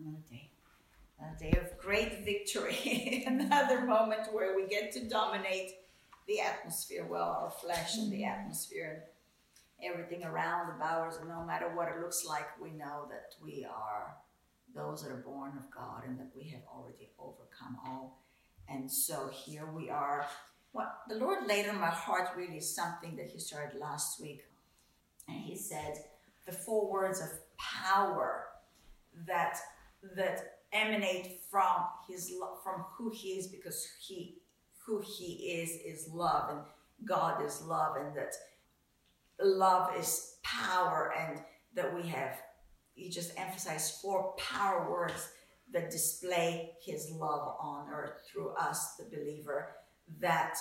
another day. A day of great victory. another moment where we get to dominate the atmosphere. Well, our flesh and the atmosphere and everything around about us. And no matter what it looks like, we know that we are those that are born of God and that we have already overcome all. And so here we are. What the Lord laid on my heart really is something that He started last week. And He said the four words of power that that emanate from his from who he is because he who he is is love and God is love and that love is power and that we have he just emphasized four power words that display his love on earth through us the believer that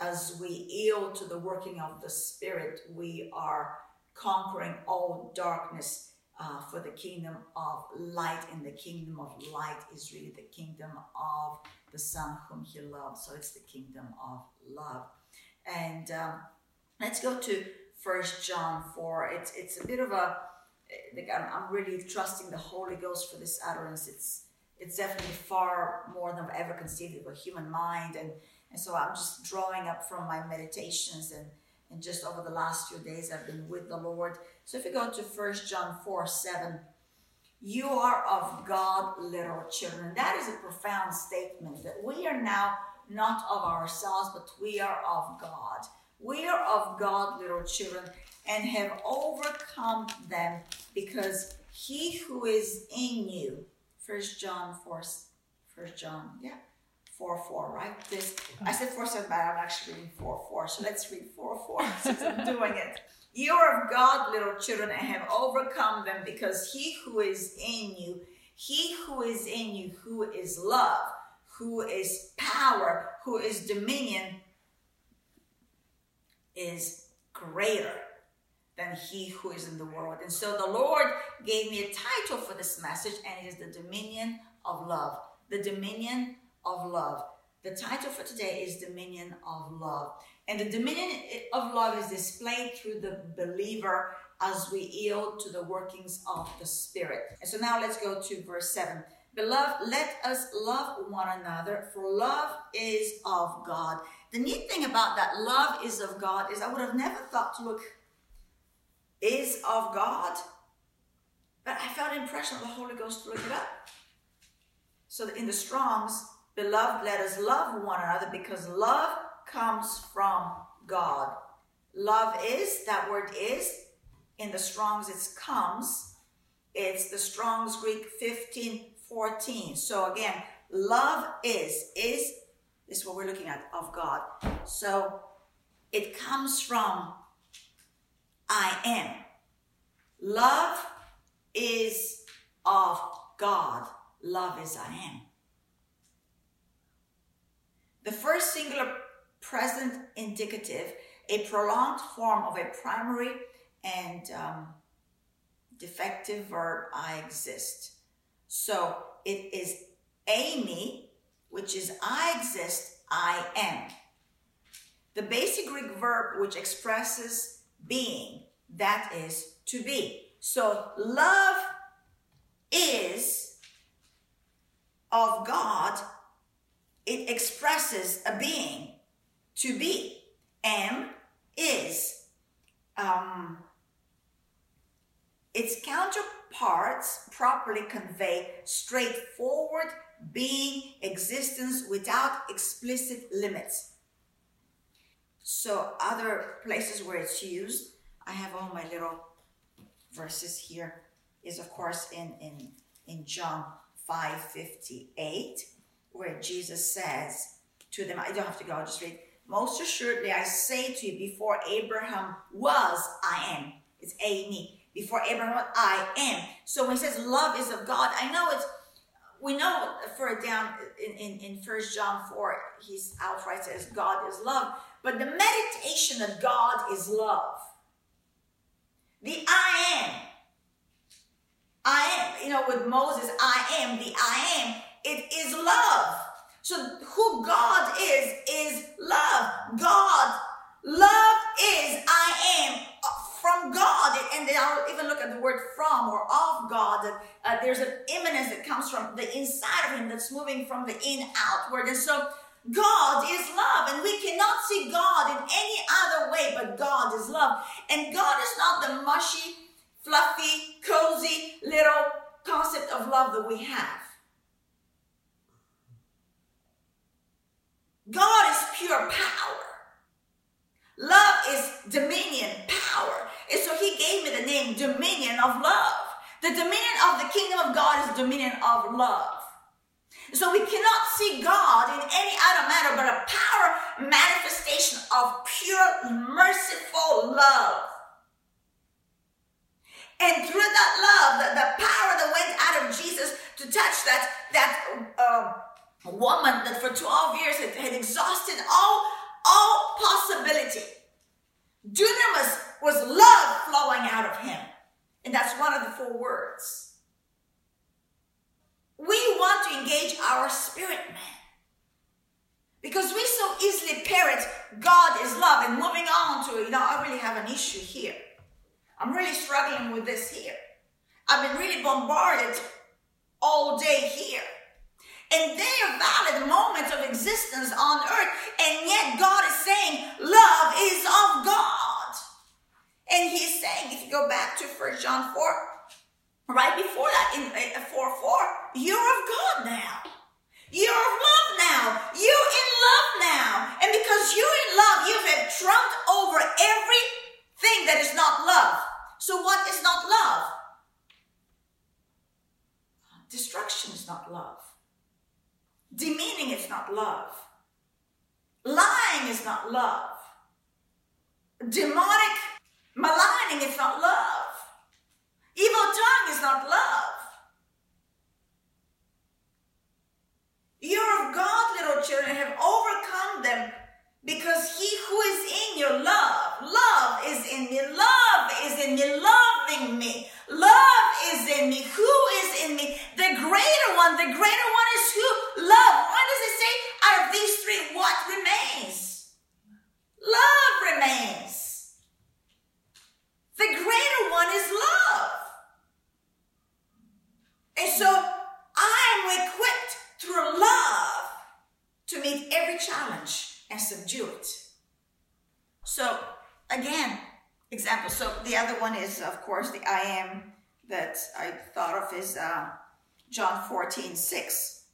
as we yield to the working of the spirit we are conquering all darkness uh, for the kingdom of light, and the kingdom of light is really the kingdom of the Son whom He loves. So it's the kingdom of love. And um, let's go to First John four. It's it's a bit of a like I'm, I'm really trusting the Holy Ghost for this utterance. It's it's definitely far more than I've ever conceived of a human mind, and and so I'm just drawing up from my meditations and and just over the last few days I've been with the Lord. So if you go to First John 4 7, you are of God, little children. That is a profound statement that we are now not of ourselves, but we are of God. We are of God, little children, and have overcome them because he who is in you, First John 4, First John, yeah, 4 4, right? This I said 4 7, but I'm actually reading 4 4. So let's read 4 4 since I'm doing it. You are of God, little children, and have overcome them because he who is in you, he who is in you, who is love, who is power, who is dominion, is greater than he who is in the world. And so the Lord gave me a title for this message, and it is the dominion of love. The dominion of love. The title for today is Dominion of Love. And the dominion of love is displayed through the believer as we yield to the workings of the Spirit. And so now let's go to verse 7. Beloved, let us love one another, for love is of God. The neat thing about that love is of God is I would have never thought to look, is of God, but I felt impression of the Holy Ghost to look it up. So in the Strongs, Beloved, let us love one another because love comes from God. Love is, that word is, in the Strong's it's comes. It's the Strong's Greek 1514. So again, love is, is, is what we're looking at of God. So it comes from I am. Love is of God. Love is I am. The first singular present indicative, a prolonged form of a primary and um, defective verb, I exist. So it is eimi, which is I exist, I am. The basic Greek verb which expresses being, that is to be. So love is of God it expresses a being to be. Am is. Um, its counterparts properly convey straightforward being existence without explicit limits. So, other places where it's used, I have all my little verses here, is of course in, in, in John 5 58 where Jesus says to them, I don't have to go, I'll just read. Most assuredly, I say to you, before Abraham was, I am. It's eimi. Before Abraham was, I am. So when he says love is of God, I know it's, we know further down in, in, in 1 John 4, he's outright says God is love. But the meditation that God is love, the I am, I am, you know, with Moses, I am, the I am it is love. So who God is, is love. God, love is I am from God. And then I'll even look at the word from or of God. Uh, there's an immanence that comes from the inside of Him that's moving from the in outward. And so God is love, and we cannot see God in any other way but God is love. And God is not the mushy, fluffy, cozy little concept of love that we have. God is pure power. Love is dominion, power. And so he gave me the name dominion of love. The dominion of the kingdom of God is dominion of love. So we cannot see God in any other manner but a power manifestation of pure, merciful love. And through that love, the, the power that went out of Jesus to touch that, that uh, woman that for 12 years had, had exhausted all, all possibility. Dunamis was love flowing out of him. And that's one of the four words. We want to engage our spirit man. Because we so easily parrot God is love and moving on to, you know, I really have an issue here. I'm really struggling with this here. I've been really bombarded all day here. And they are valid moments of existence on earth. And yet God is saying love is of God. And he's saying, if you go back to First John 4, right before that in, in uh, 4 4, you're of God now. You're of love now. You're in love now. And because you're in love, you have trumped over everything that is not love. So, what is not love? Destruction is not love. Demeaning is not love. Lying is not love. Demonic maligning is not love. Evil tongue is not love. You are of God, little children, have overcome them because he who is in your love, love is in me, love is in me, loving me, love is in me. Who is in me? The greater one, the greater one is who? Love. Why does it say out of these three, what remains? Love remains. The greater one is love. And so I'm equipped through love to meet every challenge and subdue it. So again, example. So the other one is, of course, the I am that I thought of is uh, John 14, 6.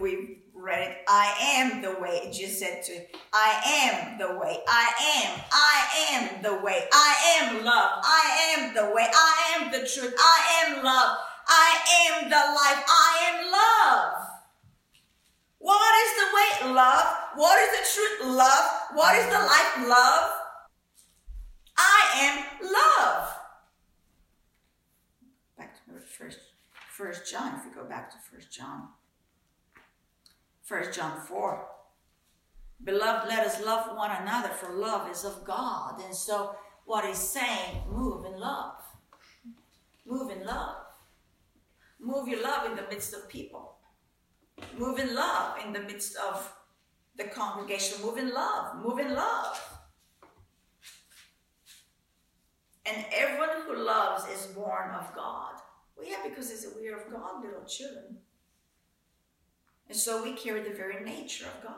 We read it. I am the way. Jesus said to I am the way. I am. I am the way. I am love. I am the way. I am the truth. I am love. I am the life. I am love. What is the way? Love. What is the truth? Love. What is the life? Love. I am love. Back to first, first John. If we go back to First John. First John 4. Beloved, let us love one another, for love is of God. And so, what he's saying, move in love. Move in love. Move your love in the midst of people. Move in love in the midst of the congregation. Move in love. Move in love. And everyone who loves is born of God. Well, yeah, because it's, we are of God, little children. And so we carry the very nature of God.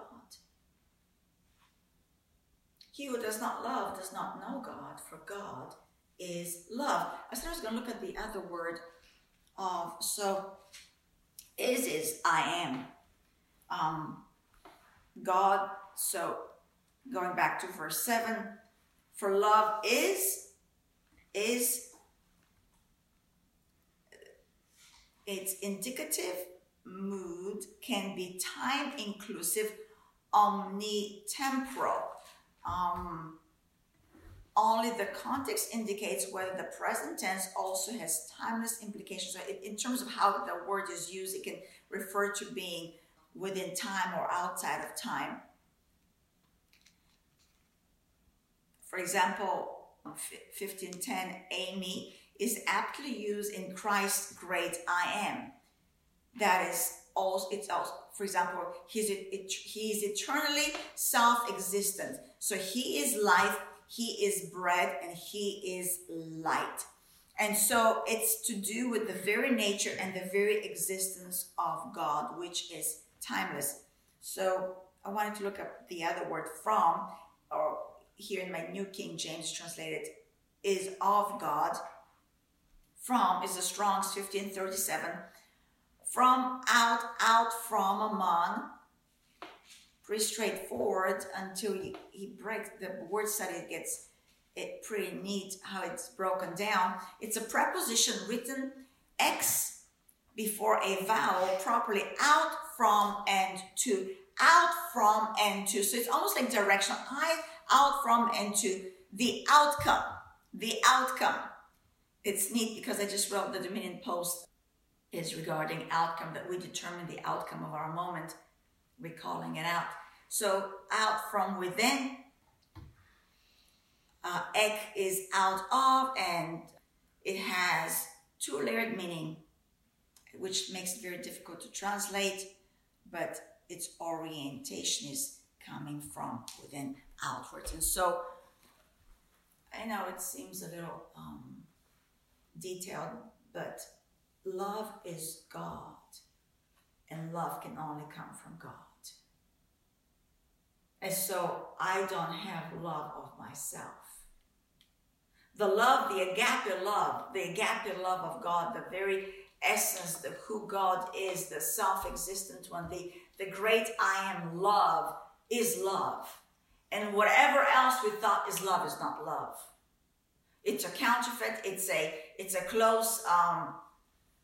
He who does not love does not know God, for God is love. I said I was going to look at the other word of, so is is I am. Um, God, so going back to verse 7, for love is, is, it's indicative mood can be time inclusive, omnitemporal. Um, only the context indicates whether the present tense also has timeless implications. So in terms of how the word is used, it can refer to being within time or outside of time. For example, 1510, eimi is aptly used in Christ's great I am. That is also it's also for example he's he is eternally self-existent. So he is life he is bread and he is light. And so it's to do with the very nature and the very existence of god which is timeless so i wanted to look up the other word from or here in my new king james translated is of god from is the strong's 1537 from out, out from among. Pretty straightforward until he, he breaks the word study It gets it pretty neat how it's broken down. It's a preposition written ex before a vowel properly out from and to out from and to. So it's almost like directional. I out from and to. The outcome the outcome. It's neat because i just wrote the dominion post is regarding outcome, that we determine the outcome of our moment, we're calling it out. So out from within, uh, ek is out of, and it has two layered meaning, which makes it very difficult to translate, but its orientation is coming from within outwards. And so I know it seems a little um, detailed, but love is God, and love can only come from God. And so I don't have love of myself. The love, the agape love, the agape love of God, the very essence of who God is, the self existent one, the, the great I am love is love. And whatever else we thought is love is not love. It's a counterfeit. It's a it's a close um,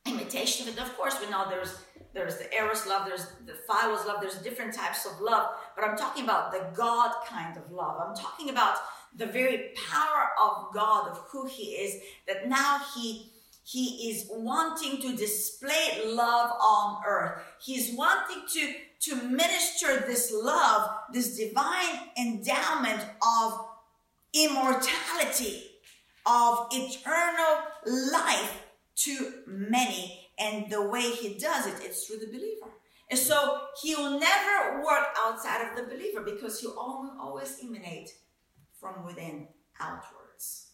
imitation of it. Of course, we know there's there's the eros love, there's the philos love, there's different types of love, but I'm talking about the God kind of love. I'm talking about the very power of God, of who He is, that now He He is wanting to display love on earth. He's wanting to, to minister this love, this divine endowment of immortality, of eternal life to many. And the way he does it, it's through the believer. And so he'll never work outside of the believer because he'll always emanate from within outwards.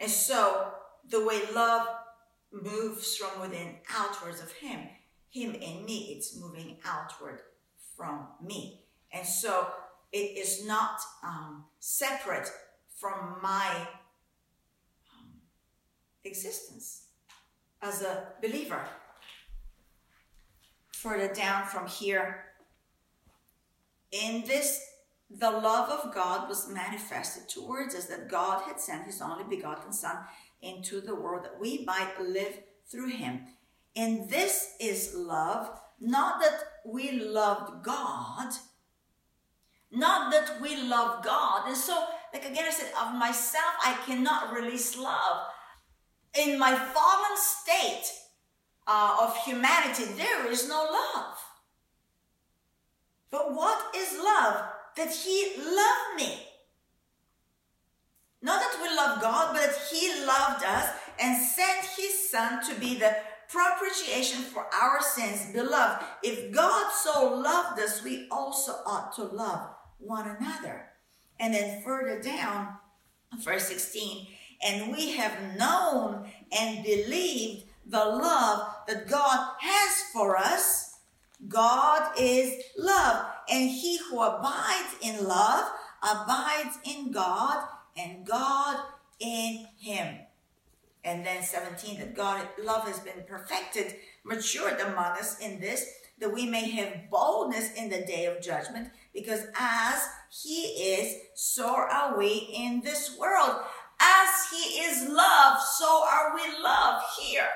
And so the way love moves from within outwards of him, him and me, it's moving outward from me. And so it is not um, separate from my existence as a believer. Further down from here, in this, the love of God was manifested towards us that God had sent his only begotten Son into the world that we might live through him. And this is love, not that we loved God, not that we love God. And so, like again, I said, of myself, I cannot release love in my fallen state uh, of humanity, there is no love. But what is love? That He loved me. Not that we love God, but that He loved us and sent His Son to be the propitiation for our sins. Beloved, if God so loved us, we also ought to love one another. And then further down, verse 16, and we have known and believed the love that God has for us. God is love, and he who abides in love abides in God, and God in him. And then 17, that God love has been perfected, matured among us in this, that we may have boldness in the day of judgment, because as he is, so are we in this world. As he is loved, so are we loved here.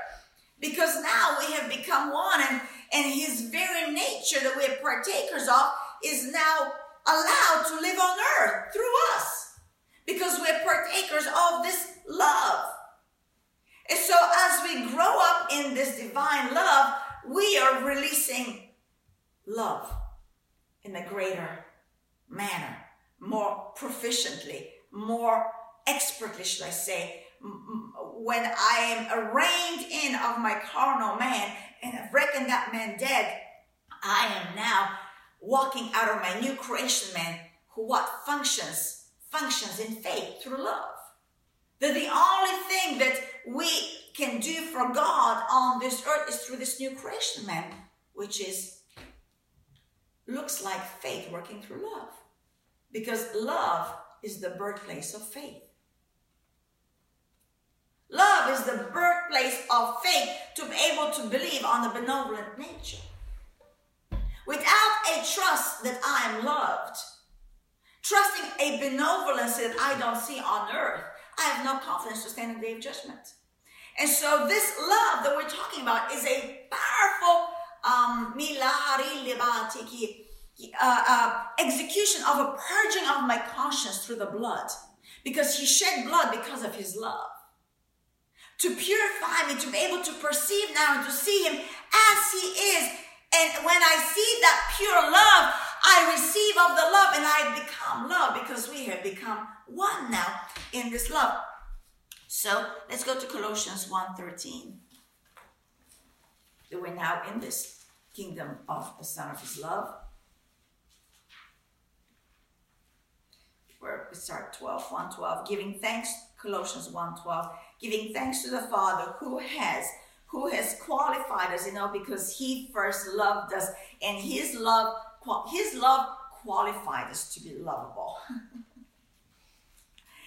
Because now we have become one and, and his very nature that we're partakers of is now allowed to live on earth through us. Because we're partakers of this love. And so as we grow up in this divine love, we are releasing love in a greater manner, more proficiently, more expertly, should I say, when I am arraigned in of my carnal man and have reckoned that man dead, I am now walking out of my new creation man who what functions functions in faith through love. That the only thing that we can do for God on this earth is through this new creation man, which is looks like faith working through love. Because love is the birthplace of faith. Love is the birthplace of faith to be able to believe on the benevolent nature. Without a trust that I am loved, trusting a benevolence that I don't see on earth, I have no confidence to stand in the day of judgment. And so this love that we're talking about is a powerful um, uh, uh, execution of a purging of my conscience through the blood. Because he shed blood because of his love. To purify me, to be able to perceive now and to see him as he is. And when I see that pure love, I receive of the love and I become love because we have become one now in this love. So let's go to Colossians 1.13. That We're now in this kingdom of the Son of His love. Where we start 12, 1, 12, giving thanks, Colossians 1, 12, giving thanks to the Father who has who has qualified us, you know, because he first loved us and his love his love qualified us to be lovable.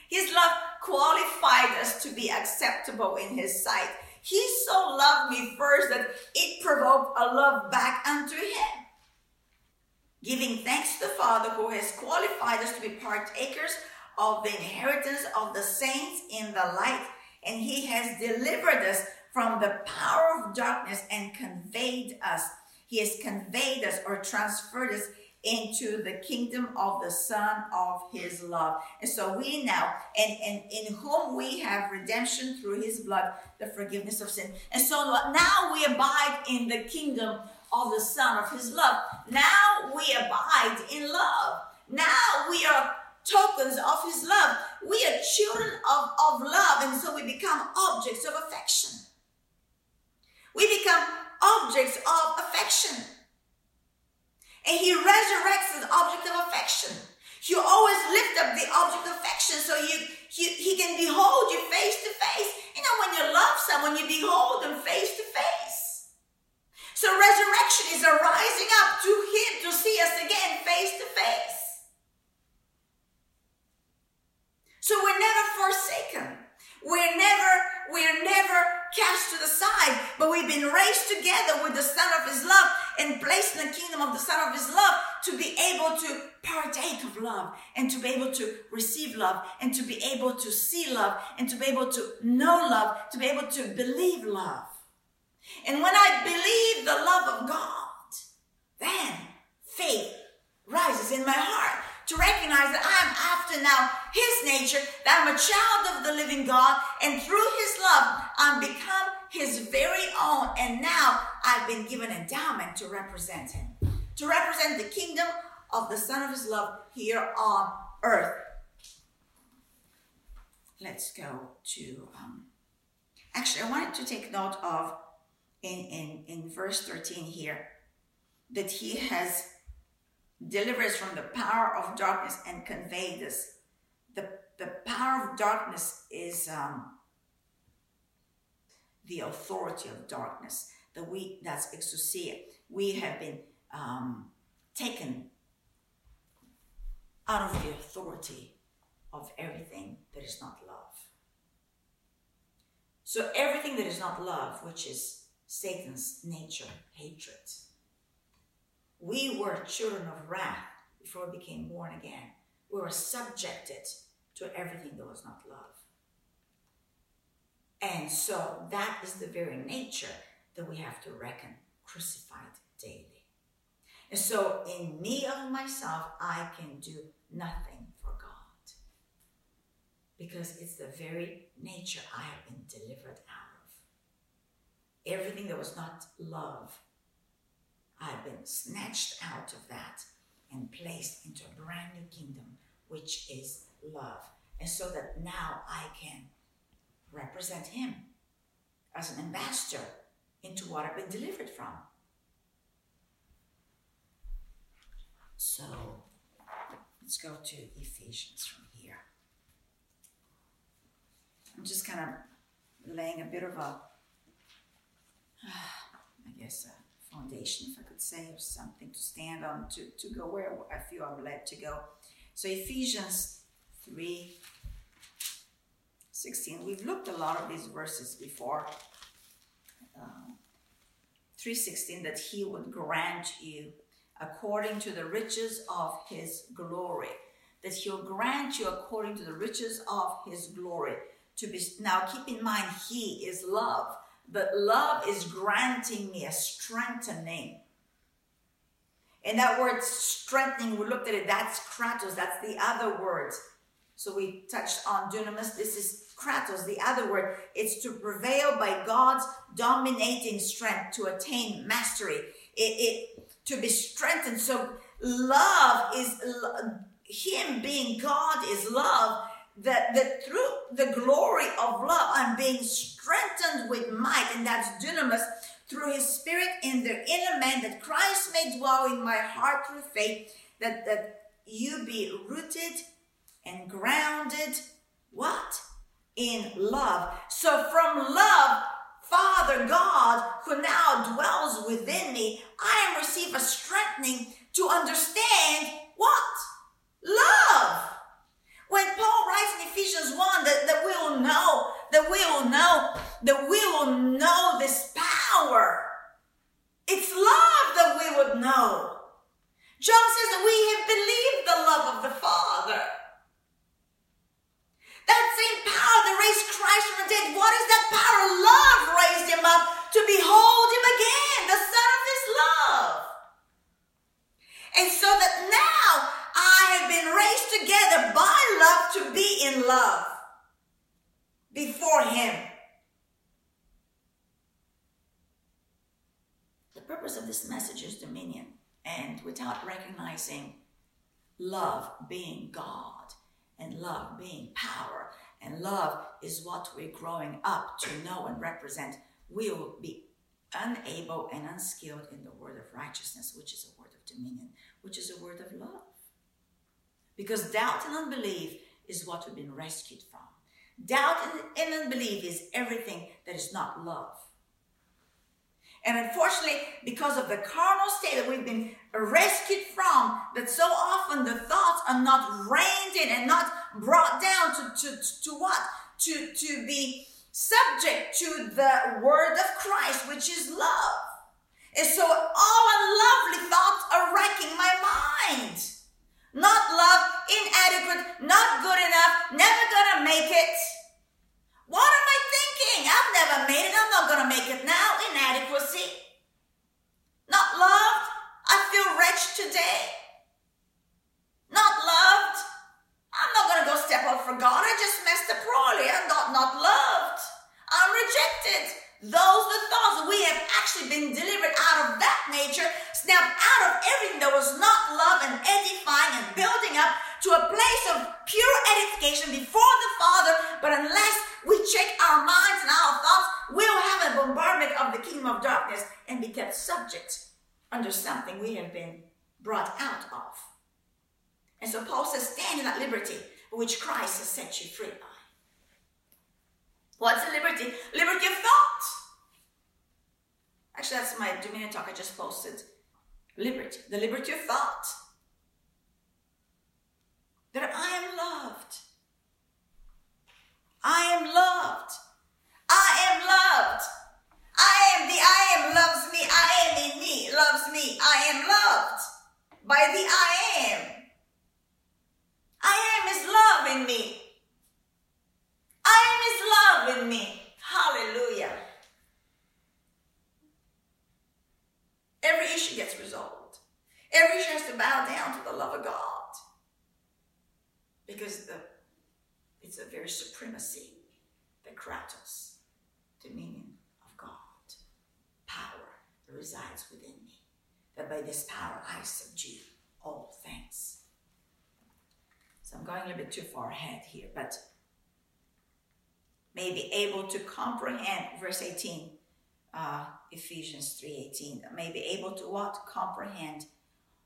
his love qualified us to be acceptable in his sight. He so loved me first that it provoked a love back unto him. Giving thanks to the Father who has qualified us to be partakers of the inheritance of the saints in the light, and he has delivered us from the power of darkness and conveyed us he has conveyed us or transferred us into the kingdom of the Son of His love. And so we now, and, and in whom we have redemption through His blood, the forgiveness of sin. And so now we abide in the kingdom of the Son of His love. Now we abide in love. Now we are tokens of His love. We are children of, of love, and so we become objects of affection. We become objects of affection. And he resurrects the object of affection. You always lift up the object of affection so you, you he can behold you face to face. You know, when you love someone, you behold them face to face. So resurrection is a rising up to him to see us again face to face. So we're never forsaken. We're never, we're never cast to the side, but we've been raised together with the Son of His love and placed in the kingdom of the Son of His love to be able to partake of love and to be able to receive love and to be able to see love and to be able to know love, to be able to believe love. And when I believe the love of God, then faith rises in my heart to recognize that I am after now His nature, that I'm a child of the living God, and through His love, I'm become His very own. And now I've been given endowment to represent Him, to represent the kingdom of the Son of His love here on earth. Let's go to. Um, actually, I wanted to take note of in, in, in verse 13 here that He has deliver us from the power of darkness and convey this. The, the power of darkness is um, the authority of darkness. The we that's exousia. We have been um, taken out of the authority of everything that is not love. So everything that is not love, which is Satan's nature, hatred, we were children of wrath before we became born again. We were subjected to everything that was not love. And so that is the very nature that we have to reckon crucified daily. And so in me of myself, I can do nothing for God. Because it's the very nature I have been delivered out of. Everything that was not love I've been snatched out of that and placed into a brand new kingdom, which is love. And so that now I can represent Him as an ambassador into what I've been delivered from. So let's go to Ephesians from here. I'm just kind of laying a bit of a, I guess, a foundation, if I could say, or something to stand on to, to go where I feel I'm led to go. So Ephesians 3 16. We've looked a lot of these verses before. Um, 316 that he would grant you according to the riches of his glory that he'll grant you according to the riches of his glory to be now keep in mind he is love but love is granting me a strengthening and that word strengthening we looked at it that's kratos that's the other word. so we touched on dunamis this is kratos, the other word, it's to prevail by God's dominating strength to attain mastery. It, it to be strengthened. So love is Him being God is love. That, that through the glory of love, I'm being strengthened with might, and that's dunamis through His Spirit in the inner man. That Christ may dwell in my heart through faith. That that you be rooted and grounded. What? in love. So from love, Father God, who now dwells within me, I receive a strengthening to understand what? Love. When Paul writes in Ephesians 1 that, that we will know, that we will know, that we will know this power. It's love that we would know. John says that we have believed the love of the Father. That same power that raised Christ from the dead, what is that power? Love raised him up to behold him again, the Son of his love. And so that now I have been raised together by love to be in love before him. The purpose of this message is dominion. And without recognizing love being God, and love being power. And love is what we're growing up to know and represent. We will be unable and unskilled in the word of righteousness, which is a word of dominion, which is a word of love. Because doubt and unbelief is what we've been rescued from. Doubt and, unbelief is everything that is not love. And unfortunately, because of the carnal state that we've been rescued from, that so often the thoughts are not reined in and not brought down to, to, to what? To, to be subject to the word of Christ, which is love. And so all unlovely thoughts are wrecking my mind. Not love, inadequate, not good enough, never gonna make it. What am I thinking? I've never made it. I'm not to make it now. Inadequacy. Not loved. I feel wretched today. Not loved. I'm not going to go step out for God. I just messed up royally. I'm not, not loved. I'm rejected. Those are the thoughts we have actually been delivered out of that nature, snapped out of everything that was not love and edifying and building up to a place of pure edification before the Father. But unless we check our minds and our thoughts, we'll have a bombardment of the kingdom of darkness and be kept subject under something we have been brought out of. And so Paul says, stand in that liberty which Christ has set you free by. What's the liberty? Liberty of thought. Actually, that's my Dominion talk I just posted. Liberty, the liberty of thought. That I am loved I am loved. I am loved. I am the I am loves me. I am in me loves me. I am loved by the I am. I am is love in me. I am is love in me. Hallelujah. Every issue gets resolved. Every issue has to bow down to the love of God. Because the it's a very supremacy, the kratos, dominion of God, power that resides within me. That by this power I subdue all things. So I'm going a little bit too far ahead here, but may be able to comprehend, verse 18, uh, Ephesians 3.18, may be able to what? Comprehend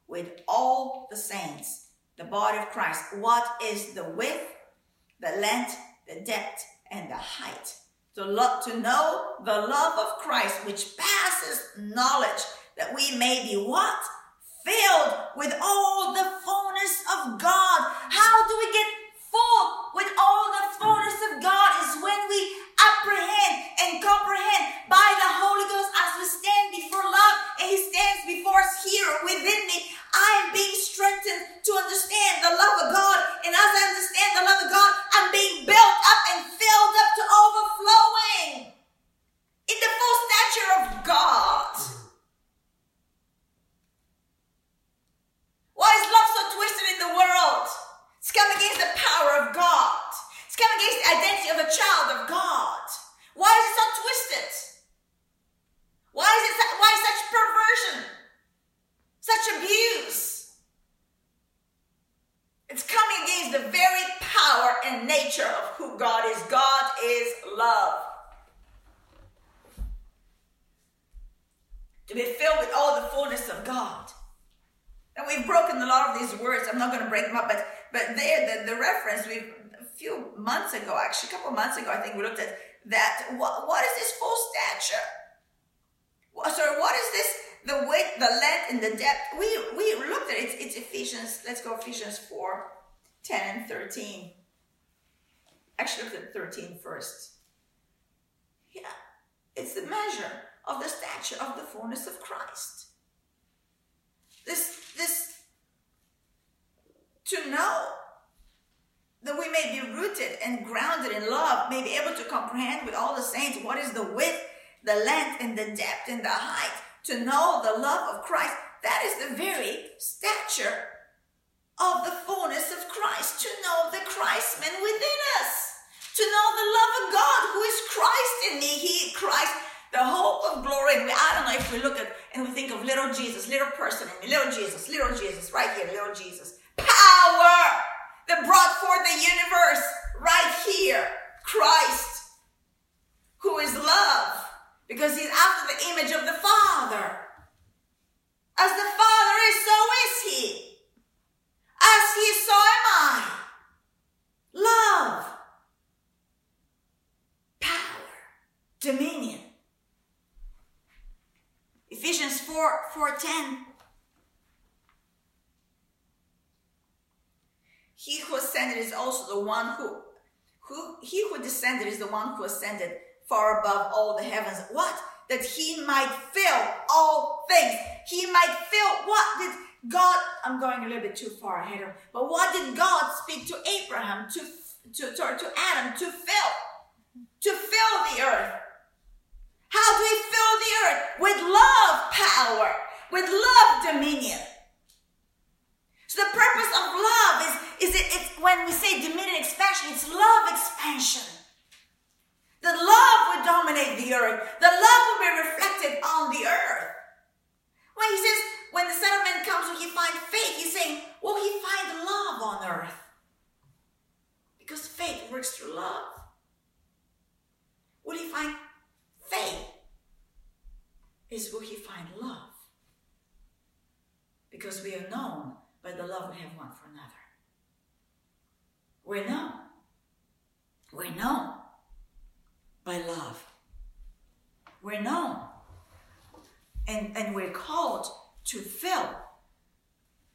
with all the saints, the body of Christ, what is the width, the length, the depth, and the height. To, lo- to know the love of Christ, which passes knowledge, that we may be what? Filled with all the fullness of God. How do we get full with all the fullness of God? Is when we apprehend and comprehend by the Holy Ghost as we stand before love and He stands before us here within me. I am being strengthened to understand the love of God. And as I understand the love of God, I'm being built up and filled up to overflowing in the full stature of God. Why is love so twisted in the world? It's come against the power of God. It's come against the identity of a child of God. Why is it so twisted? Why is it why such perversion? Such abuse? It's coming against the very power and nature of who God is. God is love. To be filled with all the fullness of God. And we've broken a lot of these words. I'm not going to break them up, but but there the, the reference we a few months ago, actually a couple months ago, I think we looked at that. What what is this full stature? So what is this? The width, the length, and the depth. We we looked at it. It's, it's Ephesians. Let's go Ephesians 4, 10 and 13. Actually, look at 13 first. Yeah, it's the measure of the stature of the fullness of Christ. This this to know that we may be rooted and grounded in love, may be able to comprehend with all the saints what is the width, the length, and the depth, and the height, to know the love of Christ. That is the very stature of the fullness of Christ, to know the Christman within us, to know the love of God who is Christ in me. He, Christ, the hope of glory. And I don't know if we look at and we think of little Jesus, little person in me, little Jesus, little Jesus, right here, little Jesus. Power that brought forth the universe right here. Christ, who is love, because he's after the image of the Father. As the Father is, so is he. As he is, so am I. Love, power, dominion. Ephesians 4 4 10. He who ascended is also the one who, who he who descended is the one who ascended far above all the heavens. What? That he might fill all things. He might fill what did God? I'm going a little bit too far ahead of, but what did God speak to Abraham to to to, to Adam to fill? To fill the earth. How do we fill the earth? With love power, with love dominion. So the purpose of love is, is it, it's when we say dominion expansion, it's love expansion. The love will dominate the earth. The love will be reflected on the earth. When he says, when the Son of Man comes, will he find faith? He's saying, will he find love on earth? Because faith works through love. Will he find faith? Is will he find love? Because we are known by the love we have one for another. We're known. We're known by love. We're known. And, and we're called to fill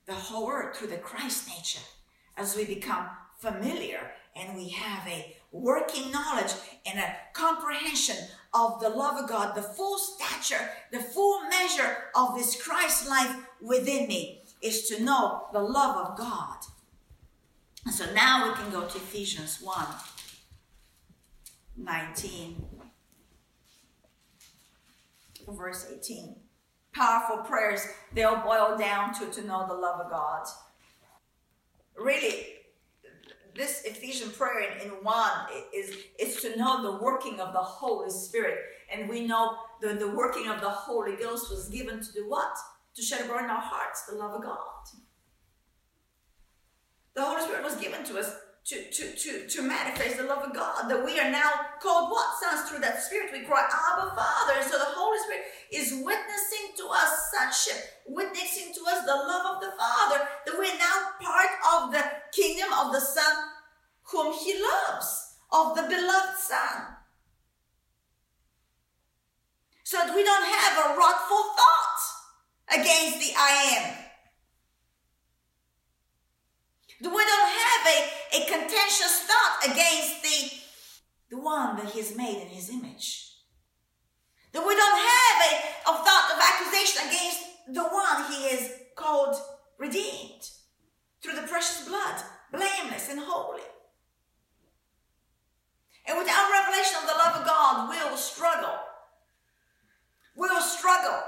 the whole earth through the Christ nature as we become familiar and we have a working knowledge and a comprehension of the love of God, the full stature, the full measure of this Christ life within me is to know the love of God. And so now we can go to Ephesians 1 19, verse 18. Powerful prayers, they'll boil down to to know the love of God. Really, this Ephesian prayer in, in 1 is, is to know the working of the Holy Spirit. And we know the, the working of the Holy Ghost was given to do what? To shed abroad in our hearts the love of God. The Holy Spirit was given to us to, to, to, to manifest the love of God. That we are now called what? Sons through that Spirit. We cry, Abba, Father. And so the Holy Spirit is witnessing to us sonship, witnessing to us the love of the Father, that we're now part of the kingdom of the Son whom He loves, of the beloved Son. So that we don't have a wrathful thought against the I am. We don't have a, a contentious thought against the, the one that He has made in His image. That we don't have a, a thought of accusation against the one He has called redeemed through the precious blood, blameless and holy. And without revelation of the love of God, we'll struggle. We'll struggle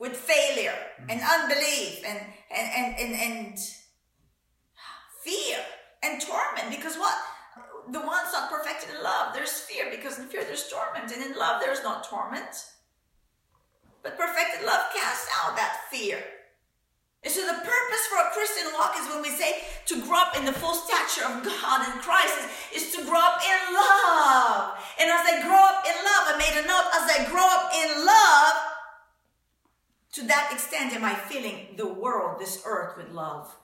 with failure mm. and unbelief and and and and, and fear and torment. Because what? The one's not perfected in love there's fear because in fear there's torment and in love there's not torment. But perfected love casts out that fear. And so the purpose for a Christian walk is when we say to grow up in the full stature of God in Christ is, is to grow up in love. And as I grow up in love, I made a note, as I grow up in love, to that extent am I filling the world, this earth with love.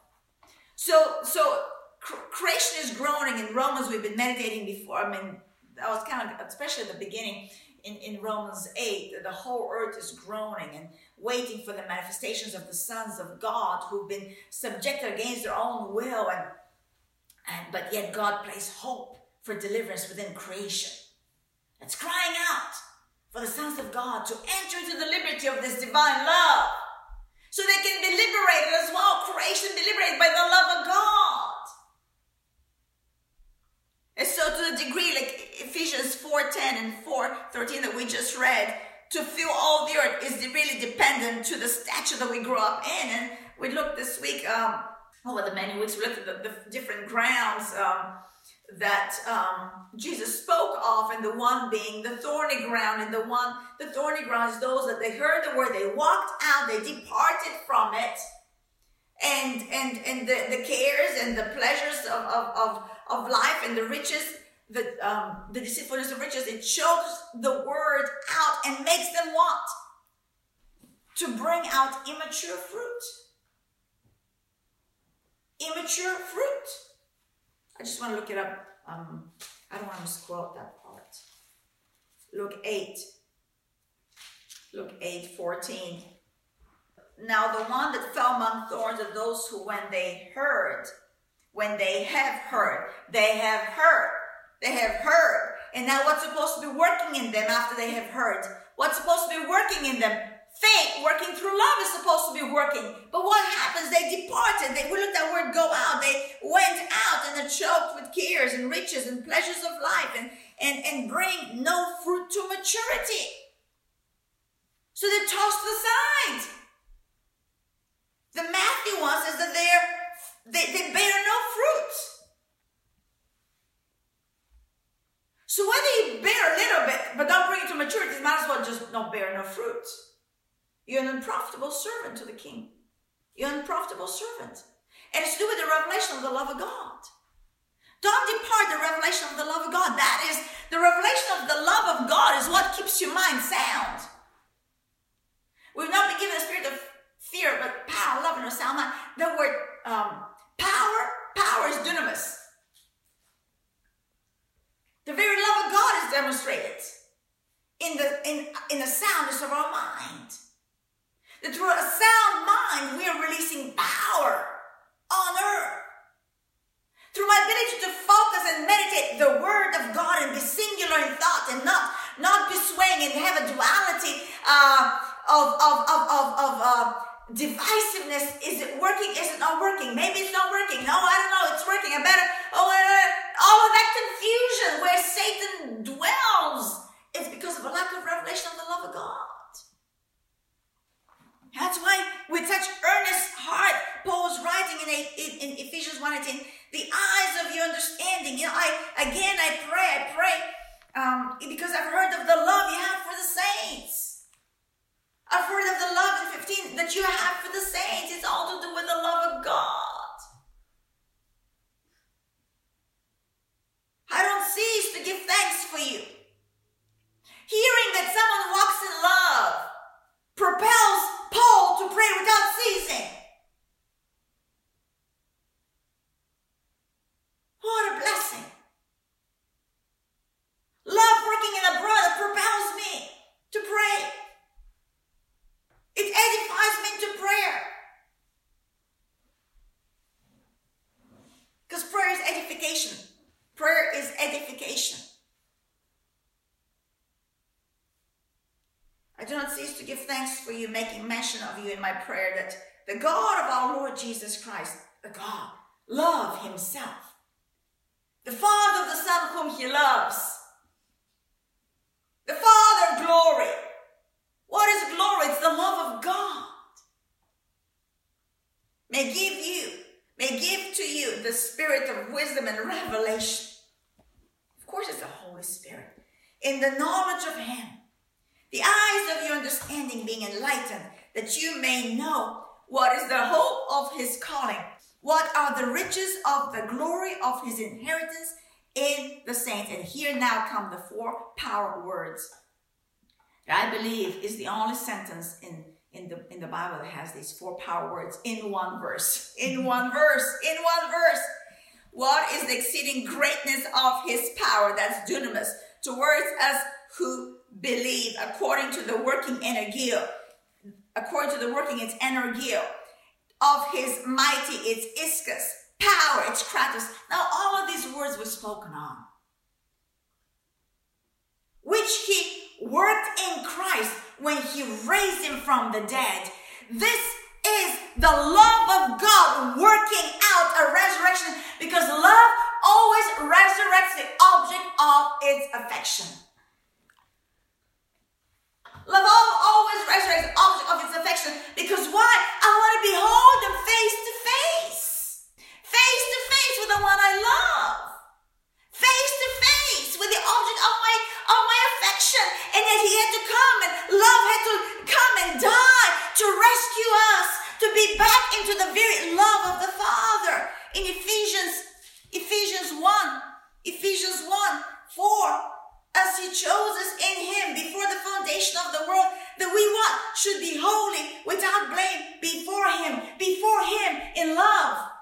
So, so creation is groaning in Romans. We've been meditating before. I mean, that was kind of, especially at the beginning in, in Romans 8, the whole earth is groaning and waiting for the manifestations of the sons of God who've been subjected against their own will. And, and but yet God placed hope for deliverance within creation. It's crying out for the sons of God to enter into the liberty of this divine love. So they can be liberated as well. Creation be liberated by the love of God. And so to the degree like Ephesians 4.10 and 4.13 that we just read, to fill all the earth is really dependent to the stature that we grow up in. And we looked this week, um, over the many weeks, we looked at the, the different grounds um, that um, Jesus spoke of, and the one being the thorny ground, and the one, the thorny ground is those that they heard the word, they walked out, they departed from it, and and and the, the cares and the pleasures of, of, of, of life and the riches, the um, the deceitfulness of riches, it chokes the word out and makes them what? To bring out immature fruit. Immature fruit. I just want to look it up. Um, I don't want to misquote that part. Luke 8. Luke 8 14. Now, the one that fell among thorns are those who, when they heard, when they have heard, they have heard, they have heard. And now, what's supposed to be working in them after they have heard? What's supposed to be working in them? Faith working through love is supposed to be working. But what happens? They departed. They we look that word go out. They went out and are choked with cares and riches and pleasures of life and, and, and bring no fruit to maturity. So they're tossed aside. the Matthew one says that they're they, they bear no fruit. So whether you bear a little bit but don't bring it to maturity, might as well just not bear no fruit. You're an unprofitable servant to the king. You're an unprofitable servant. And it's to do with the revelation of the love of God. Don't depart the revelation of the love of God. That is, the revelation of the love of God is what keeps your mind sound. We've not been given a spirit of fear, but power, love, and a sound mind. The word um, power, power is dunamis. The very love of God is demonstrated in the in, in the soundness of our mind. That through a sound mind, we are releasing power on earth. Through my ability to focus and meditate the word of God and be singular in thought and not, not be swaying and have a duality uh, of, of, of, of, of uh, divisiveness. Is it working? Is it not working? Maybe it's not working. No, I don't know. It's working. I better, oh, all of that confusion where Satan dwells. It's because of a lack of revelation of the love of God. That's why, with such earnest heart, Paul was writing in, in, in Ephesians 1 18, the eyes of your understanding. You know, I again I pray, I pray, um, because I've heard of the love you have for the saints. I've heard of the love in 15 that you have for the saints. It's all to do with the love of God. Thanks for you, making mention of you in my prayer that the God of our Lord Jesus Christ, the God, love himself, the Father of the Son whom he loves, the Father of glory. What is glory? It's the love of God. May give you, may give to you the spirit of wisdom and revelation. Of course, it's the Holy Spirit. In the knowledge of Him, the eyes of your understanding being enlightened, that you may know what is the hope of His calling, what are the riches of the glory of His inheritance in the saints. And here now come the four power words that I believe is the only sentence in, in, the, in the Bible that has these four power words in one verse. In one verse. In one verse. What is the exceeding greatness of his power? That's dunamis. Towards us who believe according to the working energia. According to the working, it's energia. Of his mighty, it's iskus. Power, it's kratos. Now all of these words were spoken on. Which he worked in Christ when he raised him from the dead. This is the love of God working out a resurrection because love always resurrects the object of its affection. Love always resurrects the object of its affection because why? I want to behold them face to face. Face to face with the one I love. Face to face with the object of my of my affection. And yet he had to come and love had to come and die to rescue us, to be back into the very love of the Father. In Ephesians, Ephesians 1, Ephesians 1, 4, as he chose us in him before the foundation of the world, that we what? Should be holy, without blame, before him, before him in love.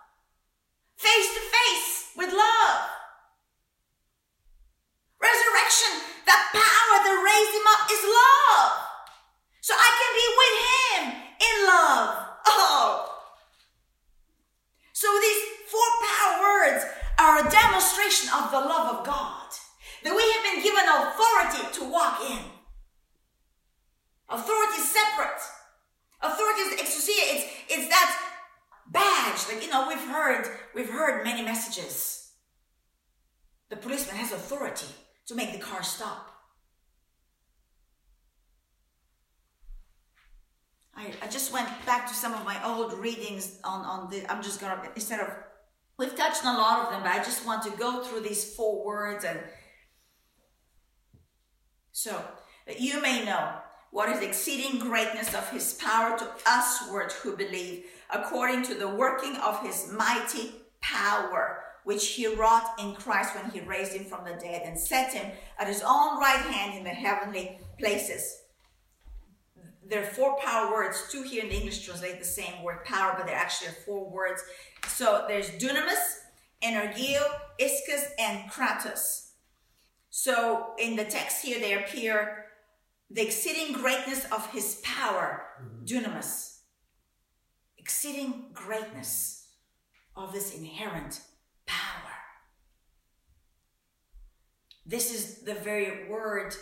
Face to face with love. Resurrection, the power that raised him up is love. So I can be with him in love. Oh. So these four power words are a demonstration of the love of God that we have been given authority to walk in. Authority is separate. Authority is exousia. It's it's that badge. Like you know, we've heard we've heard many messages. The policeman has authority to make the car stop. I, I just went back to some of my old readings on, on the I'm just gonna instead of we've touched on a lot of them, but I just want to go through these four words and so that you may know what is exceeding greatness of his power to usward who believe, according to the working of his mighty power, which he wrought in Christ when he raised him from the dead and set him at his own right hand in the heavenly places. There are four power words. Two here in the English translate the same word power, but there actually are four words. So there's dunamis, energio, iskus, and kratos. So in the text here, they appear the exceeding greatness of his power, mm-hmm. dunamis. Exceeding greatness of this inherent power. This is the very word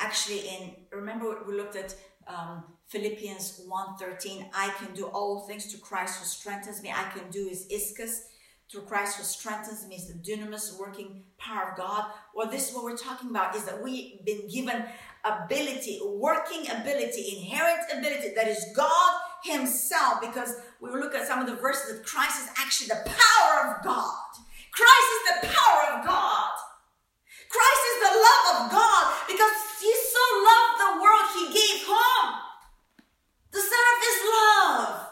actually in, remember we looked at um, Philippians 1.13, I can do all things to Christ who strengthens me. I can do his iskus through Christ who strengthens me is the dunamis working power of God. Well, this is what we're talking about is that we've been given ability, working ability, inherent ability that is God Himself. Because we look at some of the verses that Christ is actually the power of God. Christ is the power of God. Christ is the love of God because He so loved the world He gave Him the Son of His love.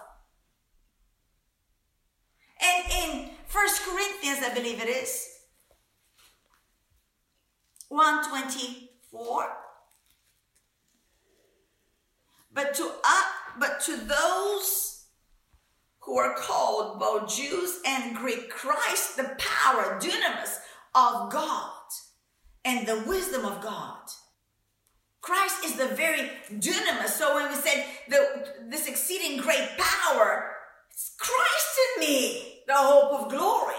And in First Corinthians, I believe it is. 124. But to uh, but to those who are called both Jews and Greek, Christ, the power, dunamis of God and the wisdom of God. Christ is the very dunamis. So when we said the, this exceeding great power, it's Christ in me the hope of glory.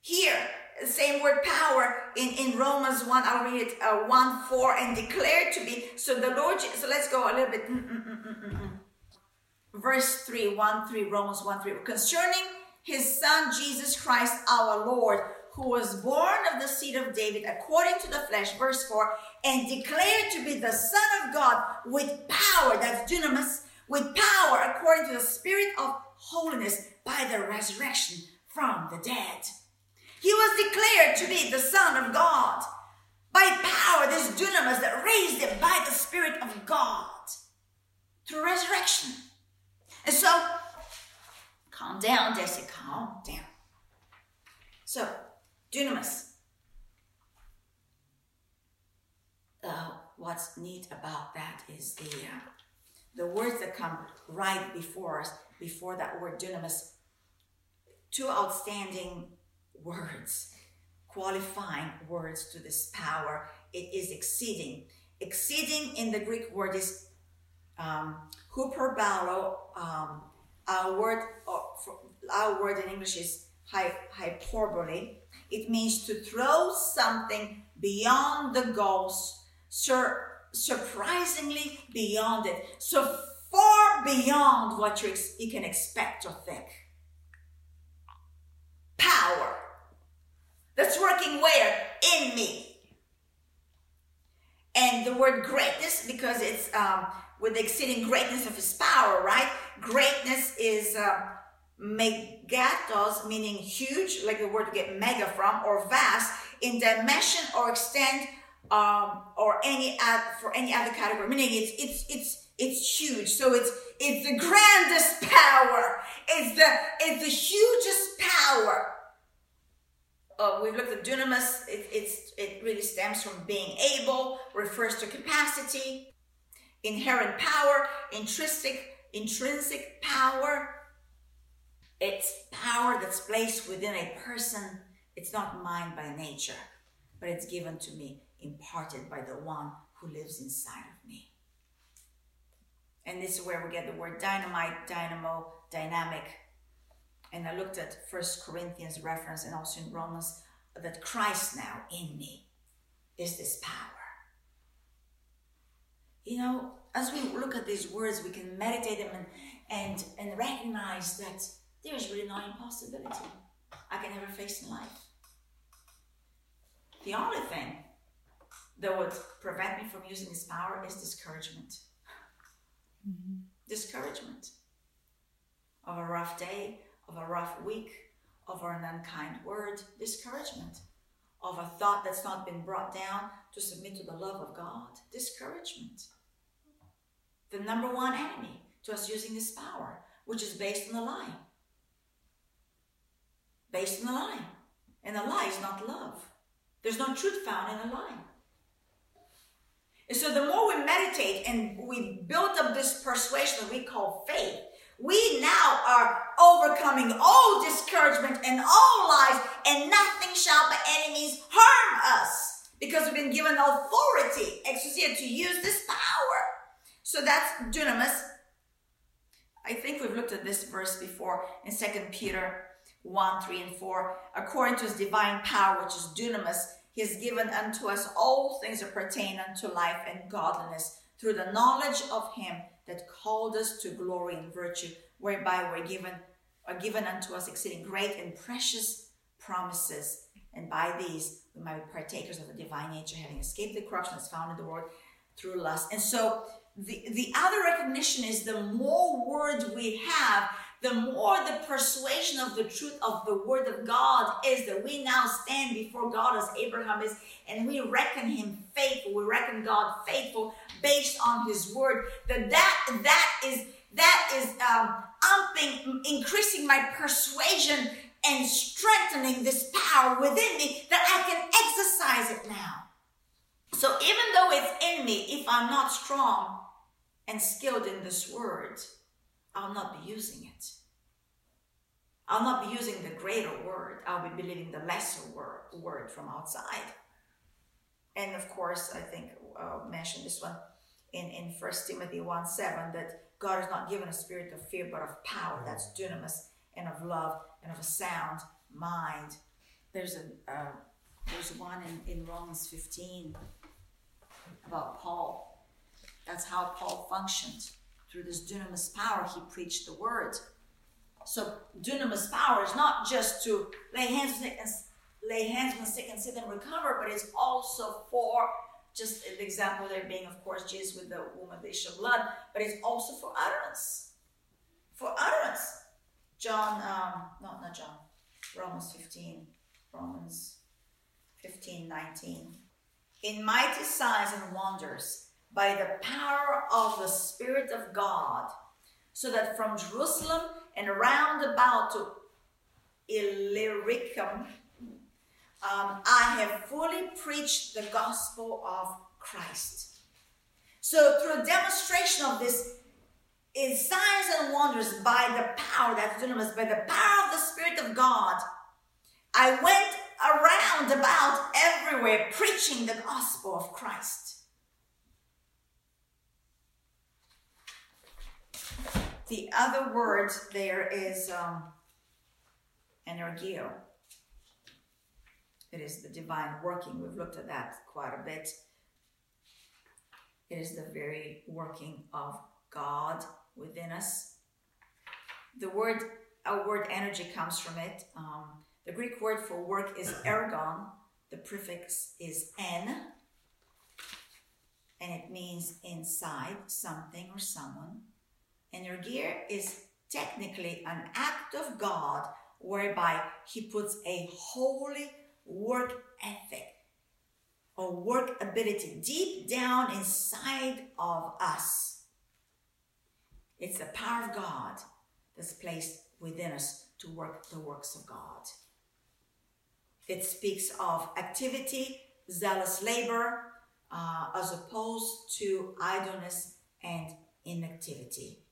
Here, the same word power in, in Romans 1, I'll read it uh, 1 4 and declared to be. So the Lord, so let's go a little bit. Mm, mm, mm, Verse 3, 1 3, Romans 1 3. Concerning his son Jesus Christ our Lord, who was born of the seed of David according to the flesh, verse 4, and declared to be the Son of God with power, that's dunamis, with power according to the Spirit of holiness by the resurrection from the dead. He was declared to be the Son of God by power, this dunamis that raised him by the Spirit of God through resurrection. And so, calm down, Deci, calm down. So, dunamis. Uh, what's neat about that is the uh, the words that come right before us, before that word dunamis. Two outstanding words, qualifying words to this power. It is exceeding. Exceeding in the Greek word is um. Um, our word, uh, our word in English is hyperbole. It means to throw something beyond the goals, sur- surprisingly beyond it. So far beyond what you, ex- you can expect or think. Power that's working where? In me. And the word greatness, because it's um, with the exceeding greatness of his power, right? Greatness is uh, megatos, meaning huge, like the word to get mega from, or vast in dimension or extent, um, or any ad, for any other category. Meaning it's it's it's it's huge. So it's it's the grandest power. It's the it's the hugest power uh, we've looked at dunamis. It, it's, it really stems from being able, refers to capacity, inherent power, intrinsic, intrinsic power. It's power that's placed within a person. It's not mine by nature, but it's given to me, imparted by the one who lives inside of me. And this is where we get the word dynamite, dynamo, dynamic, and I looked at First Corinthians reference and also in Romans that Christ now in me is this power. You know, as we look at these words, we can meditate them and and, and recognize that there's really no impossibility I can ever face in life. The only thing that would prevent me from using this power is discouragement. Mm-hmm. Discouragement of a rough day, of a rough week, of an unkind word, discouragement, of a thought that's not been brought down to submit to the love of God, discouragement. The number one enemy to us using this power, which is based on a lie. Based on a lie. And a lie is not love. There's no truth found in a lie. And so the more we meditate and we build up this persuasion that we call faith, we now are overcoming all discouragement and all lies, and nothing shall by enemies harm us because we've been given authority, exousia, to use this power. So that's dunamis. I think we've looked at this verse before in Second Peter 1, 3, and 4. According to his divine power, which is dunamis, he has given unto us all things that pertain unto life and godliness through the knowledge of him that called us to glory and virtue, whereby we're given are given unto us exceeding great and precious promises. And by these we might be partakers of the divine nature, having escaped the corruption that's found in the world through lust. And so the, the other recognition is the more words we have, the more the persuasion of the truth of the word of God is that we now stand before God as Abraham is, and we reckon him faithful. We reckon God faithful based on his word. That that, that is that is um, umping, increasing my persuasion and strengthening this power within me that I can exercise it now. So even though it's in me, if I'm not strong and skilled in this word, I'll not be using it. I'll not be using the greater word. I'll be believing the lesser word, word from outside. And of course, I think I'll uh, mention this one in, in 1 Timothy 1 7 that God has not given a spirit of fear, but of power. That's dunamis and of love and of a sound mind. there's a uh, there's one in, in Romans 15 about Paul. That's how Paul functioned. Through this dunamis power, he preached the word. So dunamis power is not just to lay hands and lay hands on the sick and see them recover, but it's also for just the example there being, of course, Jesus with the woman the issue of blood, but it's also for utterance. For utterance. John, um, no, not John, Romans 15, Romans 15, 19. In mighty signs and wonders, by the power of the Spirit of God, so that from Jerusalem and round about to Illyricum, um, I have fully preached the gospel of Christ. So, through demonstration of this in signs and wonders by the power that's dunamis, by the power of the Spirit of God, I went around about everywhere preaching the gospel of Christ. The other word there is um, energio. It is the divine working. We've looked at that quite a bit. It is the very working of God within us. The word, our word energy comes from it. Um, the Greek word for work is ergon. The prefix is en, and it means inside something or someone. Energia is technically an act of God whereby He puts a holy work ethic or work ability deep down inside of us. It's the power of God that's placed within us to work the works of God. It speaks of activity, zealous labor, uh, as opposed to idleness and inactivity.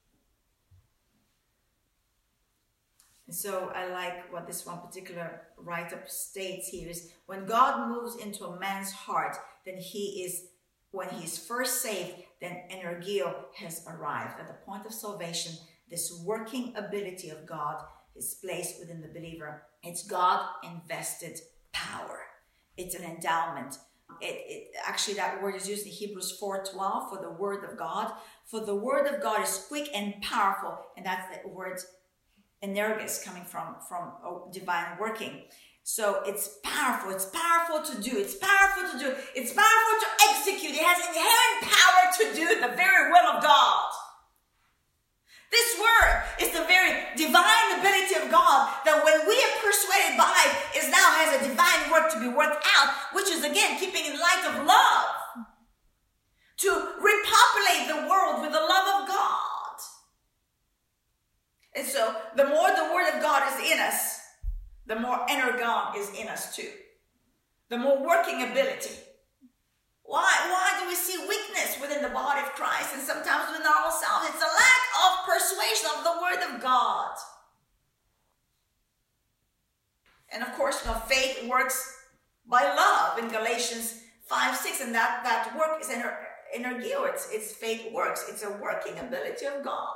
So I like what this one particular write up states here is when God moves into a man's heart, then he is, when he's first saved, then energio has arrived. At the point of salvation, this working ability of God is placed within the believer. It's God invested power. It's an endowment. It, it, actually that word is used in Hebrews 4:12 for the word of God. For the word of God is quick and powerful, and that's the word energus coming from from oh, divine working. So it's powerful. It's powerful to do. It's powerful to do. It's powerful to execute. It has inherent power to do the very will of God. This word is the very divine ability of God that when we are persuaded by is now has a divine work to be worked out, which is again keeping in light of love. To repopulate the world with the love of God. And so the more the word of God is in us, the more inner God is in us too. The more working ability. Why, why do we see weakness within the body of Christ and sometimes within our own It's a lack of persuasion of the word of God. And of course, you know, faith works by love in Galatians 5 6, and that, that work is in her energio. It's, it's faith works, it's a working ability of God.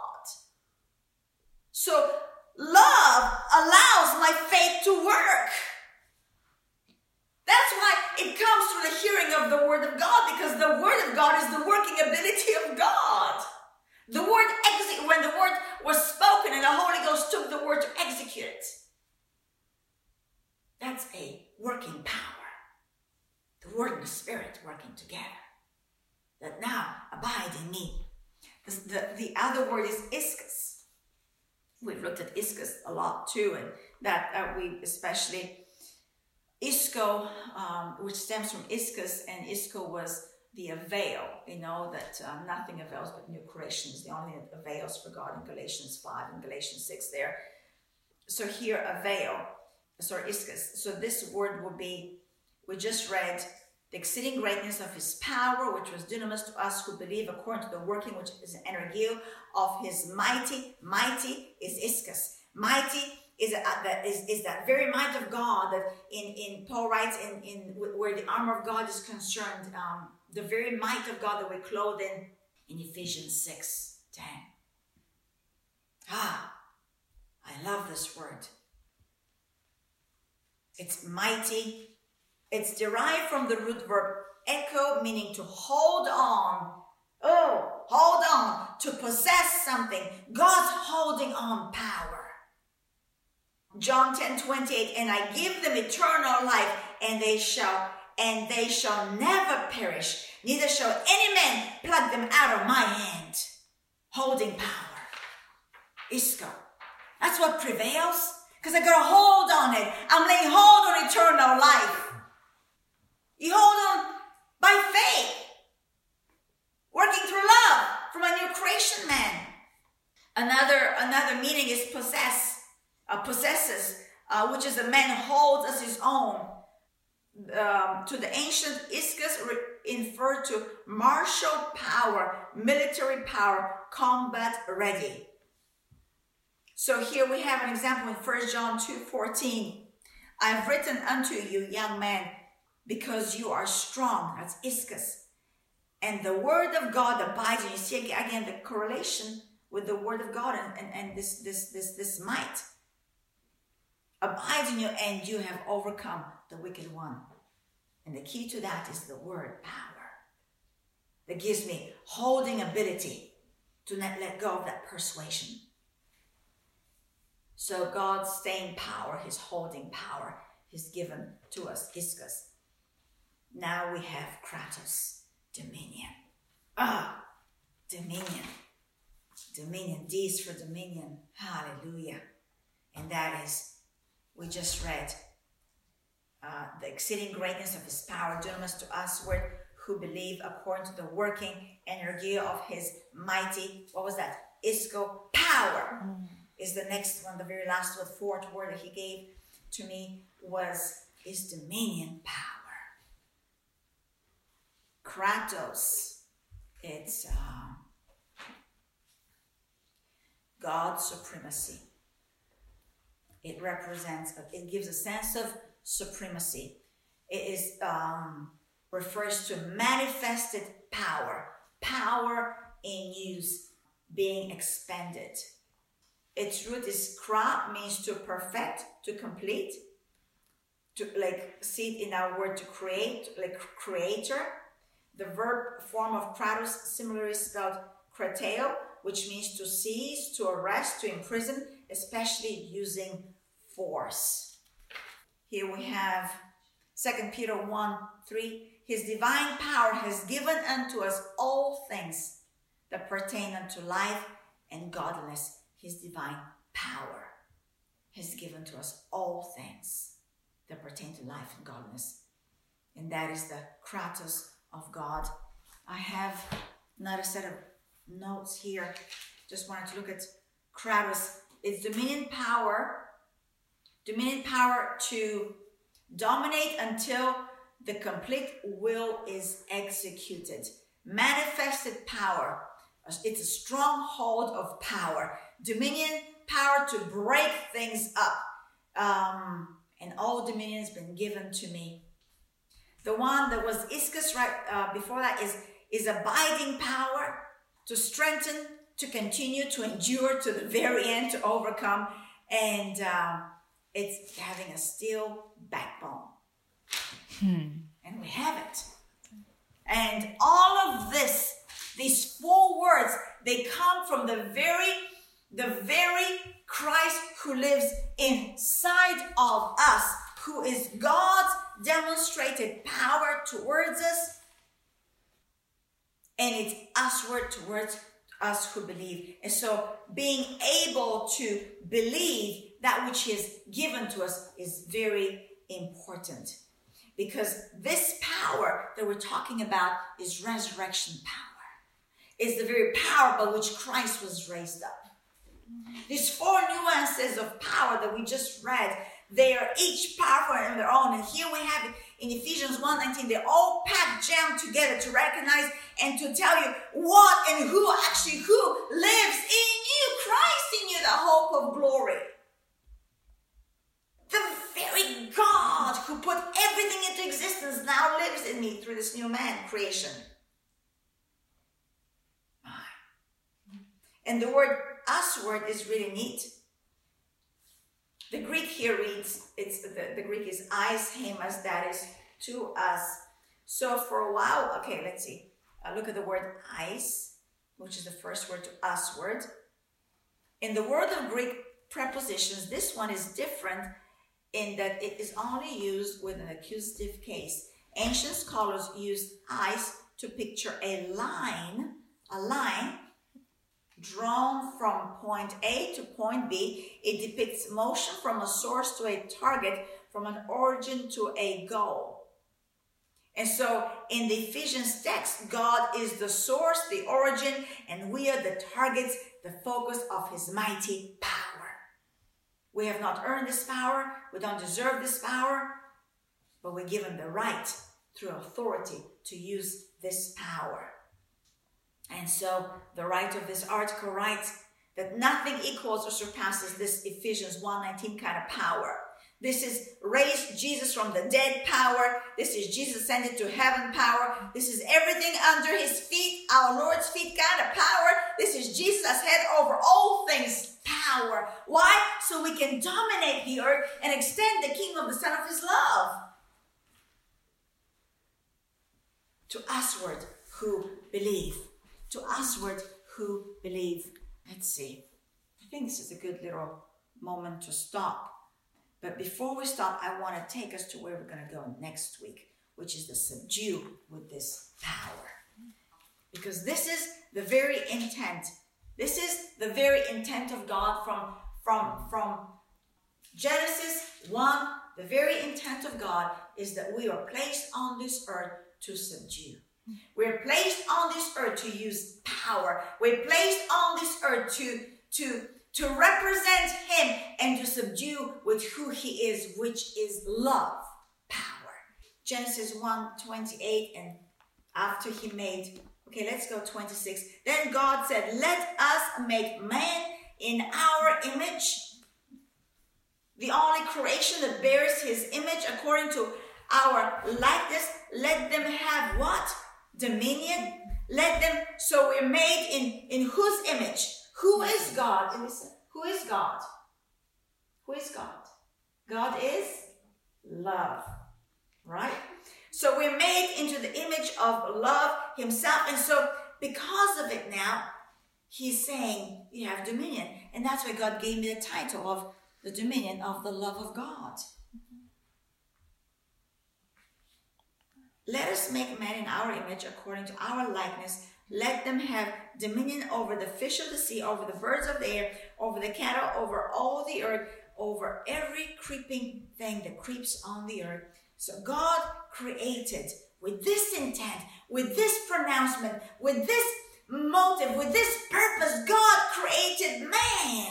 So love allows my faith to work. That's why it comes through the hearing of the word of God because the word of God is the working ability of God. The word execute, when the word was spoken and the Holy Ghost took the word to execute it. That's a working power. The word and the spirit working together. That now abide in me. The, the, the other word is ischus we've looked at ischus a lot too, and that uh, we especially isco, um, which stems from ischus, and isco was the avail. You know that uh, nothing avails but new creation is the only that avails for God in Galatians five and Galatians six. There, so here avail, sorry iscus. So this word will be. We just read the exceeding greatness of his power, which was dunamis to us who believe according to the working which is an energy of his mighty. Mighty is ischus. Mighty is, uh, that, is, is that very might of God that in, in Paul writes in, in where the armor of God is concerned, um, the very might of God that we clothe in in Ephesians 6 10. Ah, I love this word. It's mighty. It's derived from the root verb echo, meaning to hold on. Oh, hold on, to possess something. God's holding on power. John 10 28, and I give them eternal life, and they shall, and they shall never perish, neither shall any man pluck them out of my hand. Holding power. Isco. That's what prevails. Because I gotta hold on it. I'm laying hold on eternal life. You hold on by faith. Working through love from a new creation man. Another, another meaning is possess, uh, possesses, uh, which is a man holds as his own. Um, to the ancient Iscus re- inferred to martial power, military power, combat ready. So here we have an example in 1 John 2 14. I have written unto you, young man, because you are strong. That's iskus. And the word of God abides in you. See again the correlation with the word of God and, and, and this, this, this, this might abides in you, and you have overcome the wicked one. And the key to that is the word power that gives me holding ability to not let go of that persuasion. So God's staying power, his holding power, is given to us, Iskus. Now we have Kratos, dominion. Ah, dominion. Dominion. D is for dominion. Hallelujah. And that is, we just read, uh, the exceeding greatness of his power, dunamis to us, word who believe according to the working energy of his mighty, what was that? Isco power. Mm is the next one, the very last word, fourth word that he gave to me was his dominion power. Kratos, it's uh, God's supremacy. It represents, it gives a sense of supremacy. It is um, refers to manifested power, power in use, being expended. Its root is kra, means to perfect, to complete, to like see in our word to create, like creator. The verb form of kratos similarly spelled krateo, which means to seize, to arrest, to imprison, especially using force. Here we have 2 Peter 1 3. His divine power has given unto us all things that pertain unto life and godliness his divine power has given to us all things that pertain to life and godliness. And that is the Kratos of God. I have another set of notes here. Just wanted to look at Kratos. It's dominion power, dominion power to dominate until the complete will is executed. Manifested power. It's a stronghold of power dominion, power to break things up. Um, and all dominion has been given to me. The one that was Iscus right uh, before that is is abiding power to strengthen, to continue, to endure to the very end, to overcome, and um, it's having a steel backbone. Hmm. And we have it. And all of this, these four words, they come from the very the very Christ who lives inside of us, who is God's demonstrated power towards us, and it's usward towards us who believe. And so, being able to believe that which is given to us is very important because this power that we're talking about is resurrection power. It's the very power by which Christ was raised up. These four nuances of power that we just read, they are each powerful in their own. And here we have it in Ephesians 1:19, they're all packed jammed together to recognize and to tell you what and who actually who lives in you, Christ in you, the hope of glory. The very God who put everything into existence now lives in me through this new man creation. And the word us word is really neat. The Greek here reads, it's the, the Greek is eis hemas, that is to us. So for a while, okay, let's see. Uh, look at the word eis, which is the first word to us word. In the world of Greek prepositions, this one is different in that it is only used with an accusative case. Ancient scholars used eis to picture a line, a line drawn from point A to point B. It depicts motion from a source to a target, from an origin to a goal. And so in the Ephesians text, God is the source, the origin, and we are the targets, the focus of his mighty power. We have not earned this power, we don't deserve this power, but we're given the right through authority to use this power. And so the writer of this article writes that nothing equals or surpasses this Ephesians 1:19 kind of power. This is raised Jesus from the dead power. This is Jesus ascended to heaven power. This is everything under his feet, our Lord's feet kind of power. This is Jesus head over all things power. Why? So we can dominate the earth and extend the kingdom of the Son of his love to usward who believe to usward who believe. Let's see. I think this is a good little moment to stop. But before we stop, I want to take us to where we're going to go next week, which is the subdue with this power. Because this is the very intent. This is the very intent of God from, from, from Genesis 1. The very intent of God is that we are placed on this earth to subdue. We're placed on this earth to use power. We're placed on this earth to, to, to represent Him and to subdue with who He is, which is love, power. Genesis 1 28, and after He made, okay, let's go 26. Then God said, Let us make man in our image, the only creation that bears His image according to our likeness. Let them have what? Dominion. Let them, so we're made in, in whose image? Who is God? Listen, who is God? Who is God? God is love, right? So we're made into the image of love himself. And so because of it now, he's saying you have dominion. And that's why God gave me the title of the dominion of the love of God. Let us make man in our image according to our likeness. Let them have dominion over the fish of the sea, over the birds of the air, over the cattle, over all the earth, over every creeping thing that creeps on the earth. So God created with this intent, with this pronouncement, with this motive, with this purpose, God created man.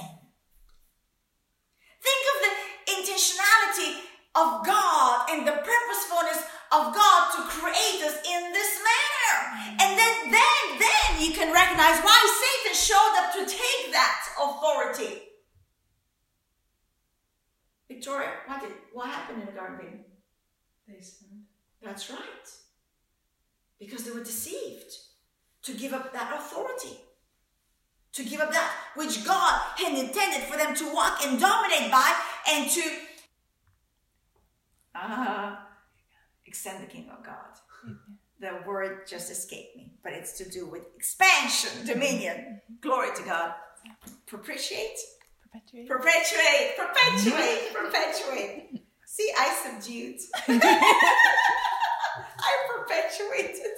Think of the intentionality of God and the purposefulness of God to create us in this manner. And then, then, then you can recognize why Satan showed up to take that authority. Victoria, what did what happened in the Garden? They sinned. That's right. Because they were deceived to give up that authority. To give up that which God had intended for them to walk and dominate by and to uh, extend the kingdom of God. Mm-hmm. The word just escaped me, but it's to do with expansion, dominion. Glory to God. Propitiate? Perpetuate. Perpetuate, perpetuate, perpetuate. See, I subdued. I perpetuated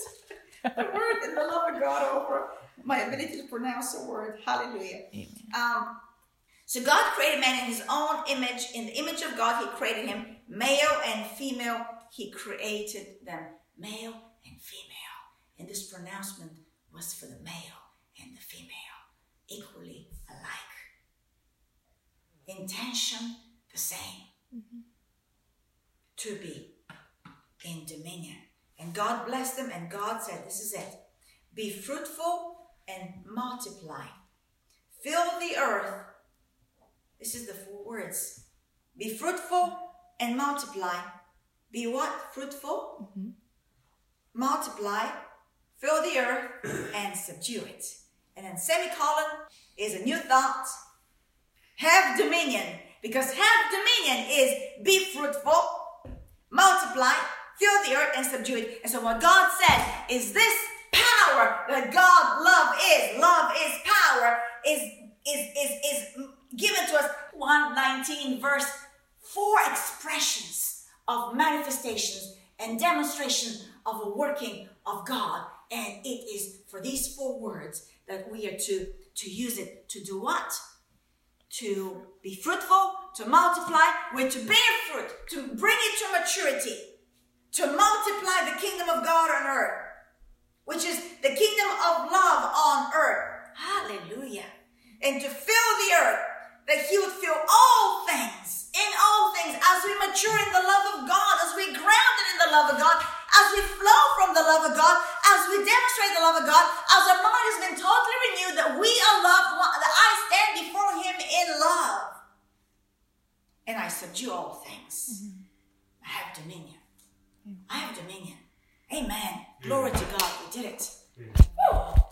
the word in the love of God over my ability to pronounce the word. Hallelujah. Um, so God created man in his own image. In the image of God, he created him. Male and female, he created them. Male and female. And this pronouncement was for the male and the female, equally alike. Intention, the same. Mm-hmm. To be in dominion. And God blessed them, and God said, This is it. Be fruitful and multiply. Fill the earth this is the four words. Be fruitful and multiply. Be what? Fruitful, mm-hmm. multiply, fill the earth, and subdue it. And then semicolon is a new thought. Have dominion. Because have dominion is be fruitful, multiply, fill the earth, and subdue it. And so what God said is this power that God love is, love is power, is is is is given to us. 119 verse four expressions of manifestations and demonstration of a working of God. And it is for these four words that we are to, to use it to do what? To be fruitful, to multiply, we're to bear fruit, to bring it to maturity, to multiply the kingdom of God on earth, which is the kingdom of love on earth. Hallelujah. And to fill the earth, that He would fill all things, in all things, as we mature in the love of God, as we grounded in the love of God, as we flow from the love of God, as we demonstrate the love of God, as our mind has been totally renewed, that we are loved, that I stand before Him in love. And I subdue all things. Mm-hmm. I have dominion. Mm-hmm. I have dominion. Amen. Glory to God. We did it.